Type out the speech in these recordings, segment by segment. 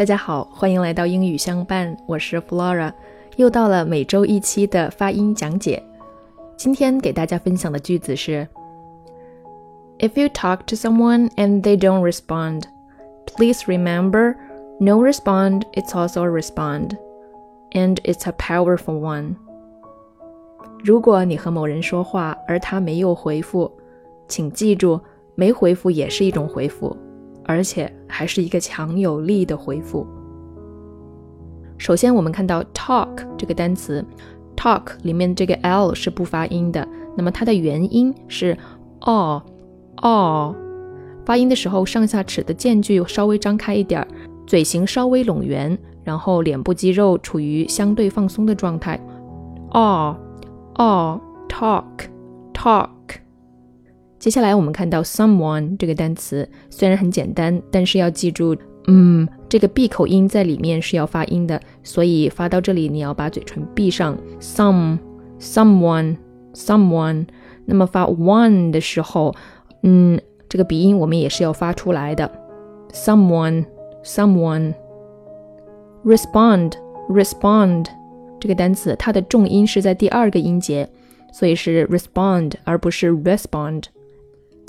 大家好，欢迎来到英语相伴，我是 Flora，又到了每周一期的发音讲解。今天给大家分享的句子是：If you talk to someone and they don't respond, please remember, no respond, it's also a respond, and it's a powerful one. 如果你和某人说话，而他没有回复，请记住，没回复也是一种回复， 而且还是一个强有力的回复。首先，我们看到 talk 这个单词，talk 里面这个 l 是不发音的，那么它的元音是 o o，发音的时候上下齿的间距稍微张开一点，嘴型稍微拢圆，然后脸部肌肉处于相对放松的状态，o。哦，talk talk。接下来我们看到 someone 这个单词，虽然很简单，但是要记住，嗯，这个闭口音在里面是要发音的，所以发到这里你要把嘴唇闭上。some someone someone。那么发 one 的时候，嗯，这个鼻音我们也是要发出来的。someone someone。respond respond。这个单词它的重音是在第二个音节，所以是 respond 而不是 respond。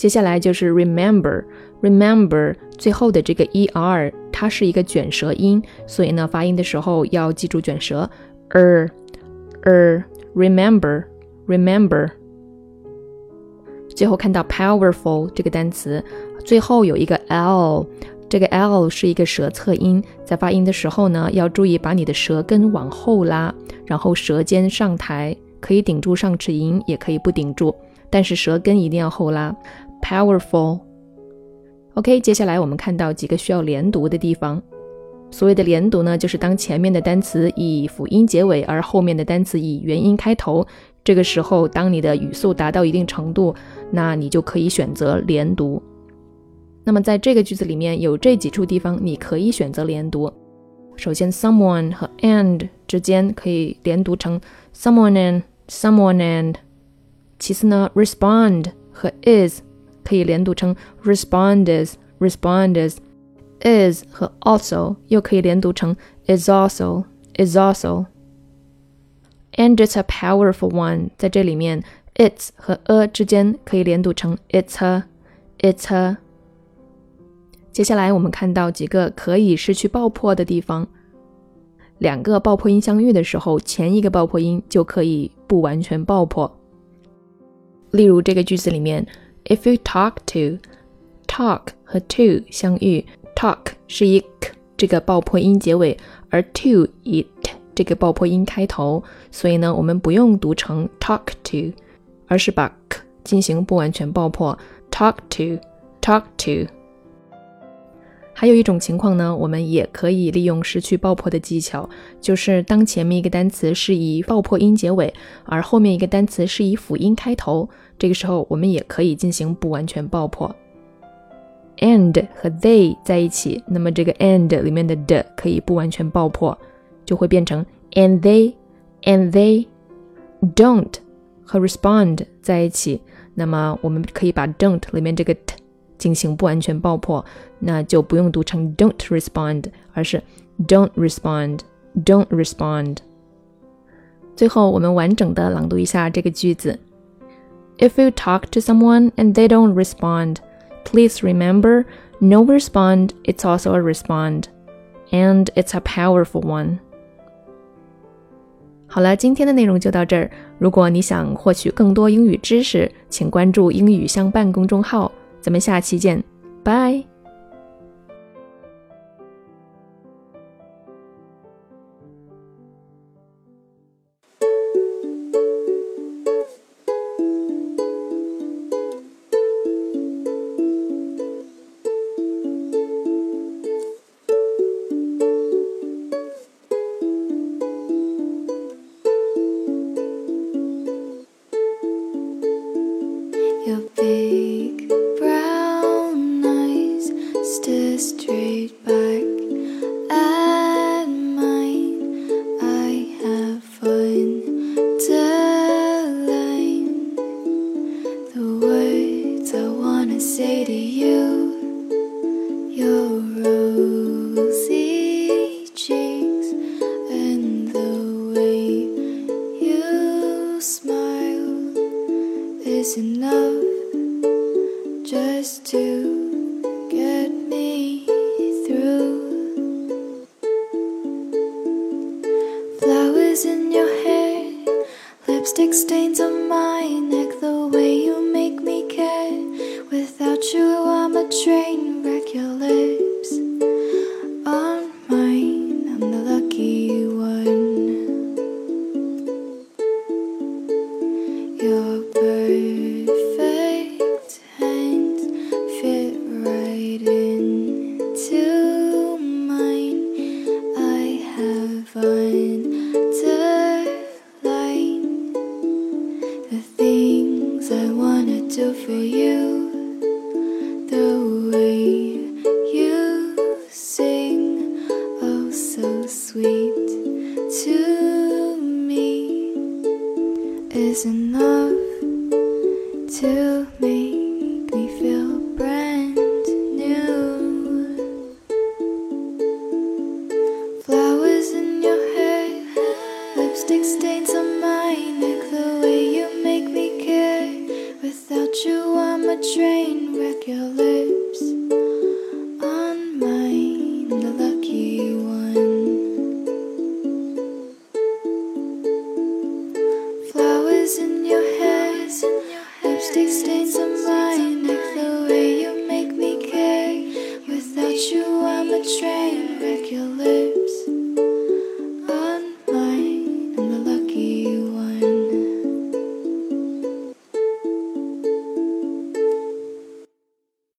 接下来就是 remember，remember 最后的这个 er 它是一个卷舌音，所以呢发音的时候要记住卷舌 er er remember remember。最后看到 powerful 这个单词，最后有一个 l。这个 l 是一个舌侧音，在发音的时候呢，要注意把你的舌根往后拉，然后舌尖上抬，可以顶住上齿龈，也可以不顶住，但是舌根一定要后拉。Powerful。OK，接下来我们看到几个需要连读的地方。所谓的连读呢，就是当前面的单词以辅音结尾，而后面的单词以元音开头，这个时候，当你的语速达到一定程度，那你就可以选择连读。那么在这个句子里面有这几处地方，你可以选择连读。首先，someone 和 and 之间可以连读成 someone and，someone and。其次呢，respond 和 is 可以连读成 responders，responders。is 和 also 又可以连读成 is also，is also。And it's a powerful one，在这里面，it's 和 a 之间可以连读成 it's a，it's a。接下来我们看到几个可以失去爆破的地方。两个爆破音相遇的时候，前一个爆破音就可以不完全爆破。例如这个句子里面，If you talk to，talk 和 to 相遇，talk 是以 k 这个爆破音结尾，而 to 以 t 这个爆破音开头，所以呢，我们不用读成 talk to，而是把 k 进行不完全爆破，talk to，talk to。还有一种情况呢，我们也可以利用失去爆破的技巧，就是当前面一个单词是以爆破音结尾，而后面一个单词是以辅音开头，这个时候我们也可以进行不完全爆破。and 和 they 在一起，那么这个 and 里面的的可以不完全爆破，就会变成 and they，and they。don't 和 respond 在一起，那么我们可以把 don't 里面这个 t。进行不完全爆破，那就不用读成 don't respond，而是 don't respond，don't respond。最后，我们完整的朗读一下这个句子：If you talk to someone and they don't respond, please remember, no respond, it's also a respond, and it's a powerful one. 好了，今天的内容就到这儿。如果你想获取更多英语知识，请关注“英语相伴”公众号。 咱们下期见，拜。do for you. The way you sing oh so sweet to me is enough to you on the train, break your lips.